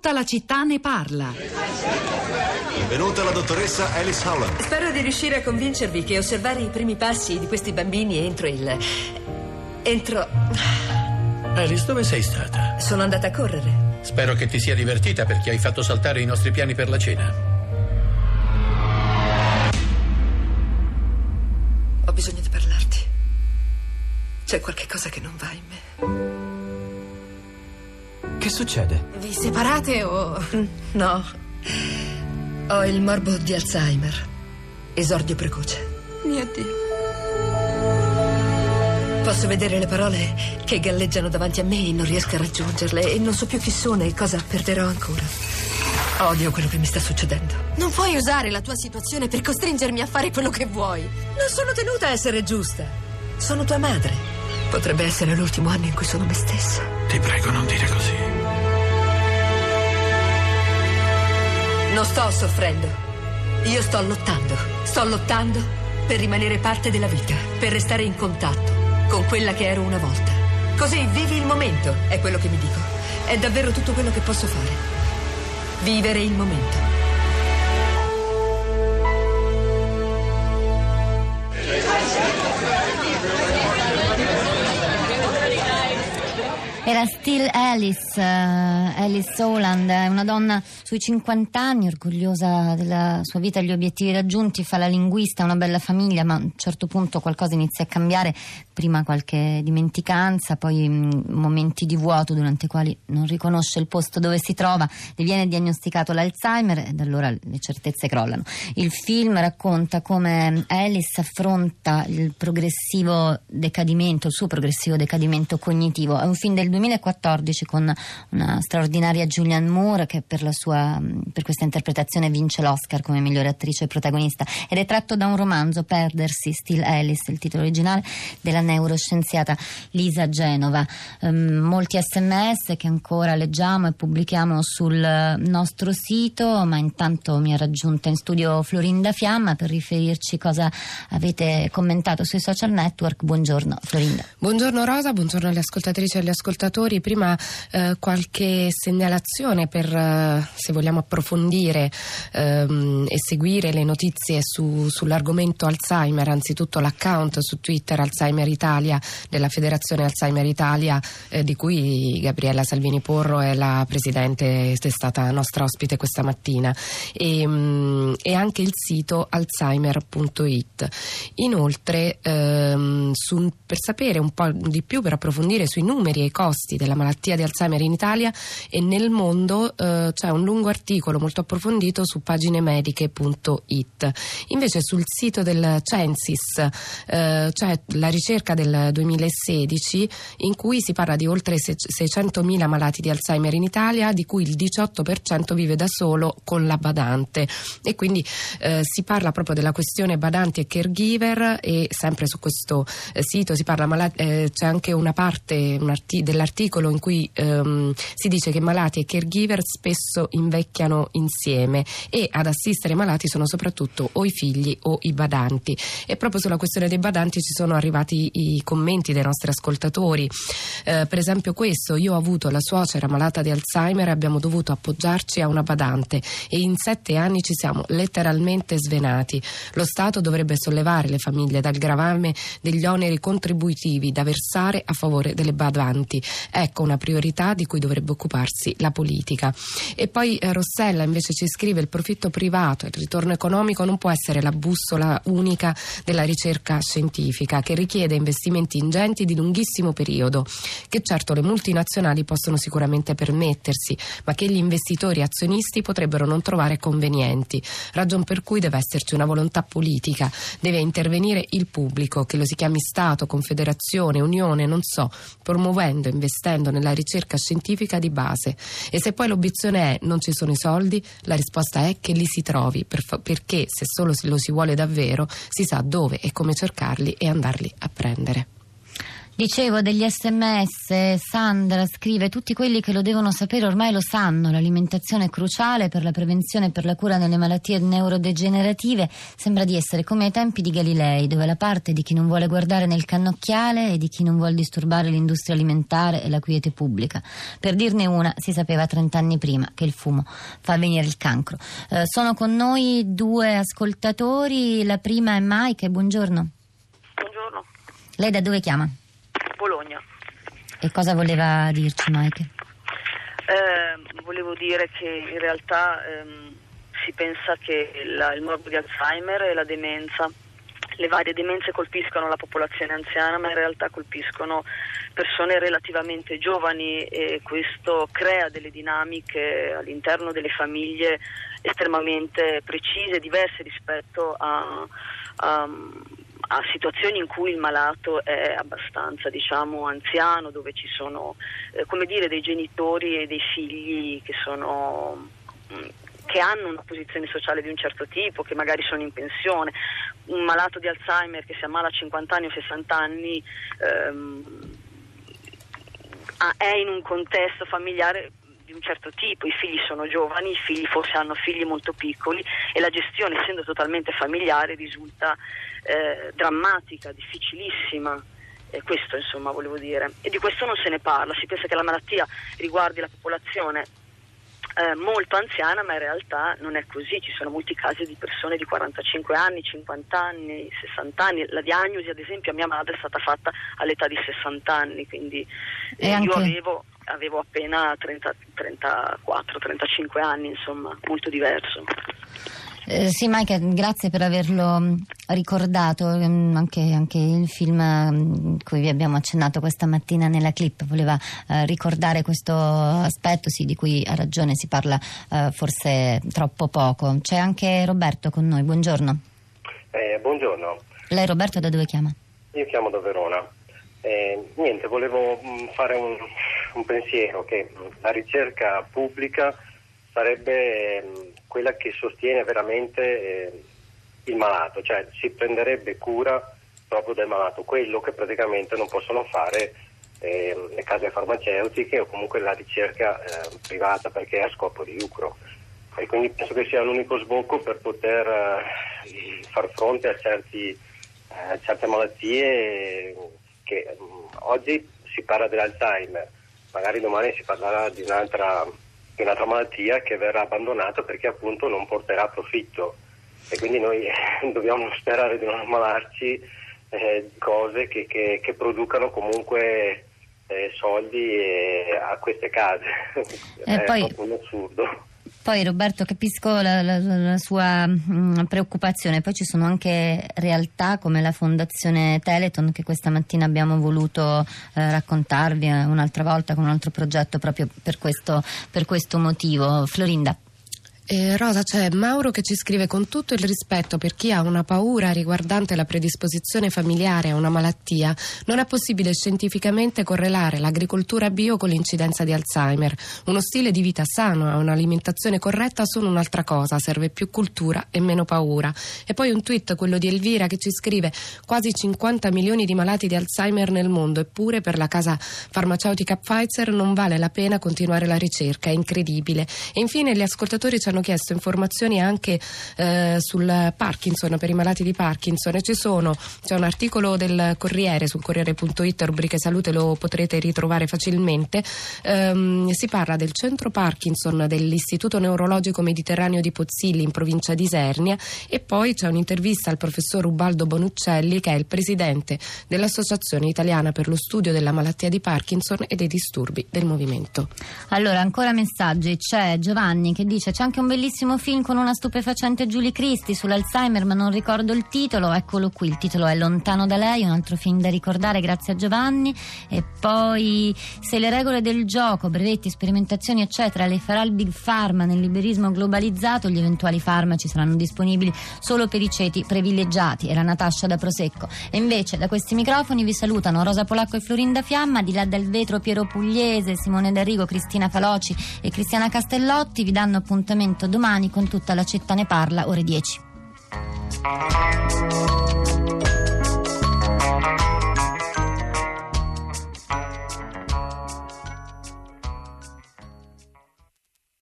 Tutta la città ne parla. Benvenuta la dottoressa Alice Howland. Spero di riuscire a convincervi che osservare i primi passi di questi bambini entro il. entro. Alice, dove sei stata? Sono andata a correre. Spero che ti sia divertita perché hai fatto saltare i nostri piani per la cena. Ho bisogno di parlarti. C'è qualche cosa che non va in me. Succede? Vi separate o... No. Ho il morbo di Alzheimer. Esordio precoce. Mio Dio. Posso vedere le parole che galleggiano davanti a me e non riesco a raggiungerle e non so più chi sono e cosa perderò ancora. Odio quello che mi sta succedendo. Non puoi usare la tua situazione per costringermi a fare quello che vuoi. Non sono tenuta a essere giusta. Sono tua madre. Potrebbe essere l'ultimo anno in cui sono me stessa. Ti prego, non dire così. Non sto soffrendo. Io sto lottando. Sto lottando per rimanere parte della vita, per restare in contatto con quella che ero una volta. Così vivi il momento, è quello che mi dico. È davvero tutto quello che posso fare. Vivere il momento. Era Still Alice, uh, Alice Holland, è una donna sui 50 anni, orgogliosa della sua vita e degli obiettivi raggiunti, fa la linguista, una bella famiglia, ma a un certo punto qualcosa inizia a cambiare, prima qualche dimenticanza, poi mh, momenti di vuoto durante i quali non riconosce il posto dove si trova, le viene diagnosticato l'Alzheimer ed allora le certezze crollano. Il film racconta come Alice affronta il progressivo decadimento, il suo progressivo decadimento cognitivo. È un film del 2014 con una straordinaria Julianne Moore che per, sua, per questa interpretazione vince l'Oscar come migliore attrice protagonista ed è tratto da un romanzo Perdersi, Still Alice, il titolo originale della neuroscienziata Lisa Genova. Um, molti sms che ancora leggiamo e pubblichiamo sul nostro sito, ma intanto mi ha raggiunta in studio Florinda Fiamma per riferirci cosa avete commentato sui social network. Buongiorno Florinda. Buongiorno Rosa, buongiorno alle ascoltatrici e agli ascoltatori. Prima eh, qualche segnalazione per eh, se vogliamo approfondire ehm, e seguire le notizie su, sull'argomento Alzheimer, anzitutto l'account su Twitter Alzheimer Italia della Federazione Alzheimer Italia eh, di cui Gabriella Salvini Porro è la presidente, è stata nostra ospite questa mattina e, mh, e anche il sito alzheimer.it. Inoltre ehm, su, per sapere un po' di più, per approfondire sui numeri e i costi della malattia di Alzheimer in Italia e nel mondo eh, c'è un lungo articolo molto approfondito su paginemediche.it. Invece sul sito del Censis eh, c'è la ricerca del 2016 in cui si parla di oltre 600.000 malati di Alzheimer in Italia, di cui il 18% vive da solo con la badante e quindi eh, si parla proprio della questione badanti e caregiver e sempre su questo eh, sito si parla malati, eh, c'è anche una parte un arti- dell'articolo in cui ehm, si dice che malati e caregiver spesso invecchiano insieme e ad assistere i malati sono soprattutto o i figli o i badanti. E proprio sulla questione dei badanti ci sono arrivati i commenti dei nostri ascoltatori. Eh, per esempio questo io ho avuto la suocera malata di Alzheimer e abbiamo dovuto appoggiarci a una badante e in sette anni ci siamo letteralmente svenati. Lo Stato dovrebbe sollevare le famiglie dal gravame degli oneri contributivi da versare a favore delle badanti ecco una priorità di cui dovrebbe occuparsi la politica. E poi eh, Rossella invece ci scrive il profitto privato e il ritorno economico non può essere la bussola unica della ricerca scientifica che richiede investimenti ingenti di lunghissimo periodo che certo le multinazionali possono sicuramente permettersi ma che gli investitori azionisti potrebbero non trovare convenienti. Ragion per cui deve esserci una volontà politica. Deve intervenire il pubblico che lo si chiami Stato, Confederazione, Unione, non so promuovendo e investendo nella ricerca scientifica di base e se poi l'obiezione è non ci sono i soldi la risposta è che li si trovi perché se solo lo si vuole davvero si sa dove e come cercarli e andarli a prendere. Dicevo degli sms, Sandra scrive tutti quelli che lo devono sapere ormai lo sanno, l'alimentazione è cruciale per la prevenzione e per la cura delle malattie neurodegenerative, sembra di essere come ai tempi di Galilei, dove la parte di chi non vuole guardare nel cannocchiale e di chi non vuole disturbare l'industria alimentare e la quiete pubblica. Per dirne una, si sapeva 30 anni prima che il fumo fa venire il cancro. Eh, sono con noi due ascoltatori, la prima è Mike, buongiorno. Buongiorno, Lei da dove chiama? Bologna. E cosa voleva dirci Mike? Eh, volevo dire che in realtà ehm, si pensa che la- il morbo di Alzheimer e la demenza, le varie demenze colpiscono la popolazione anziana, ma in realtà colpiscono persone relativamente giovani e questo crea delle dinamiche all'interno delle famiglie estremamente precise, diverse rispetto a, a- a situazioni in cui il malato è abbastanza diciamo anziano, dove ci sono eh, dire dei genitori e dei figli che sono mm, che hanno una posizione sociale di un certo tipo, che magari sono in pensione. Un malato di Alzheimer che si ammala a 50 anni o 60 anni ehm, è in un contesto familiare di un certo tipo, i figli sono giovani, i figli forse hanno figli molto piccoli e la gestione essendo totalmente familiare risulta eh, drammatica, difficilissima. E questo insomma volevo dire. E di questo non se ne parla, si pensa che la malattia riguardi la popolazione eh, molto anziana, ma in realtà non è così. Ci sono molti casi di persone di 45 anni, 50 anni, 60 anni. La diagnosi, ad esempio, a mia madre è stata fatta all'età di 60 anni, quindi eh, anche- io avevo, avevo appena 30 34-35 anni, insomma, molto diverso. Eh, sì, Mike, grazie per averlo mh, ricordato. ehm, Anche, anche il film mh, cui vi abbiamo accennato questa mattina nella clip voleva eh, ricordare questo aspetto, sì, di cui ha ragione, si parla eh, forse troppo poco. C'è anche Roberto con noi, buongiorno. Eh, buongiorno, Lei Roberto da dove chiama? io chiamo da Verona. Eh, niente, volevo mh, fare un, un pensiero che mh, la ricerca pubblica sarebbe mh, quella che sostiene veramente eh, il malato, cioè si prenderebbe cura proprio del malato, quello che praticamente non possono fare eh, le case farmaceutiche o comunque la ricerca eh, privata perché è a scopo di lucro. E quindi penso che sia l'unico sbocco per poter far fronte a certi eh, certe malattie che mh, oggi si parla dell'Alzheimer, magari domani si parlerà di un'altra, di un'altra malattia che verrà abbandonata perché appunto non porterà profitto e quindi noi dobbiamo sperare di non ammalarci eh, di cose che, che- che producano comunque eh, soldi eh, a queste case. E È poi- un assurdo. Poi Roberto capisco la, la- la sua mh, preoccupazione, poi ci sono anche realtà come la Fondazione Teleton che questa mattina abbiamo voluto eh, raccontarvi eh, un'altra volta con un altro progetto proprio per questo, per questo motivo. Florinda. Eh, Rosa, c'è Mauro che ci scrive con tutto il rispetto per chi ha una paura riguardante la predisposizione familiare a una malattia, non è possibile scientificamente correlare l'agricoltura bio con l'incidenza di Alzheimer. Uno stile di vita sano e un'alimentazione corretta sono un'altra cosa, serve più cultura e meno paura. E poi un tweet, quello di Elvira, che ci scrive quasi 50 milioni di malati di Alzheimer nel mondo, eppure per la casa farmaceutica Pfizer non vale la pena continuare la ricerca, è incredibile. E infine gli ascoltatori ci hanno chiesto informazioni anche eh, sul Parkinson, per i malati di Parkinson e ci sono, c'è un articolo del Corriere sul Corriere.it, rubriche salute, lo potrete ritrovare facilmente, Ehm, si parla del centro Parkinson dell'Istituto Neurologico Mediterraneo di Pozzilli in provincia di Isernia e poi c'è un'intervista al professor Ubaldo Bonuccelli che è il presidente dell'Associazione Italiana per lo studio della malattia di Parkinson e dei disturbi del movimento. Allora, ancora messaggi. C'è Giovanni che dice: C'è anche un bellissimo film con una stupefacente Julie Christie sull'Alzheimer, ma non ricordo il titolo. Eccolo qui: il titolo è Lontano da lei, un altro film da ricordare, grazie a Giovanni. E poi, se le regole del gioco, brevetti, sperimentazioni, eccetera, le farà il Big Pharma nel liberismo globalizzato, gli eventuali farmaci saranno disponibili solo per i ceti privilegiati. Era Natascia da Prosecco. E invece, da questi microfoni vi salutano Rosa Polacco e Florinda Fiamma, di là dal vetro Piero Pugliese, Simone D'Arrigo, Cristina Faloci e Cristiana Castellotti vi danno appuntamento domani con tutta la città ne parla ore 10.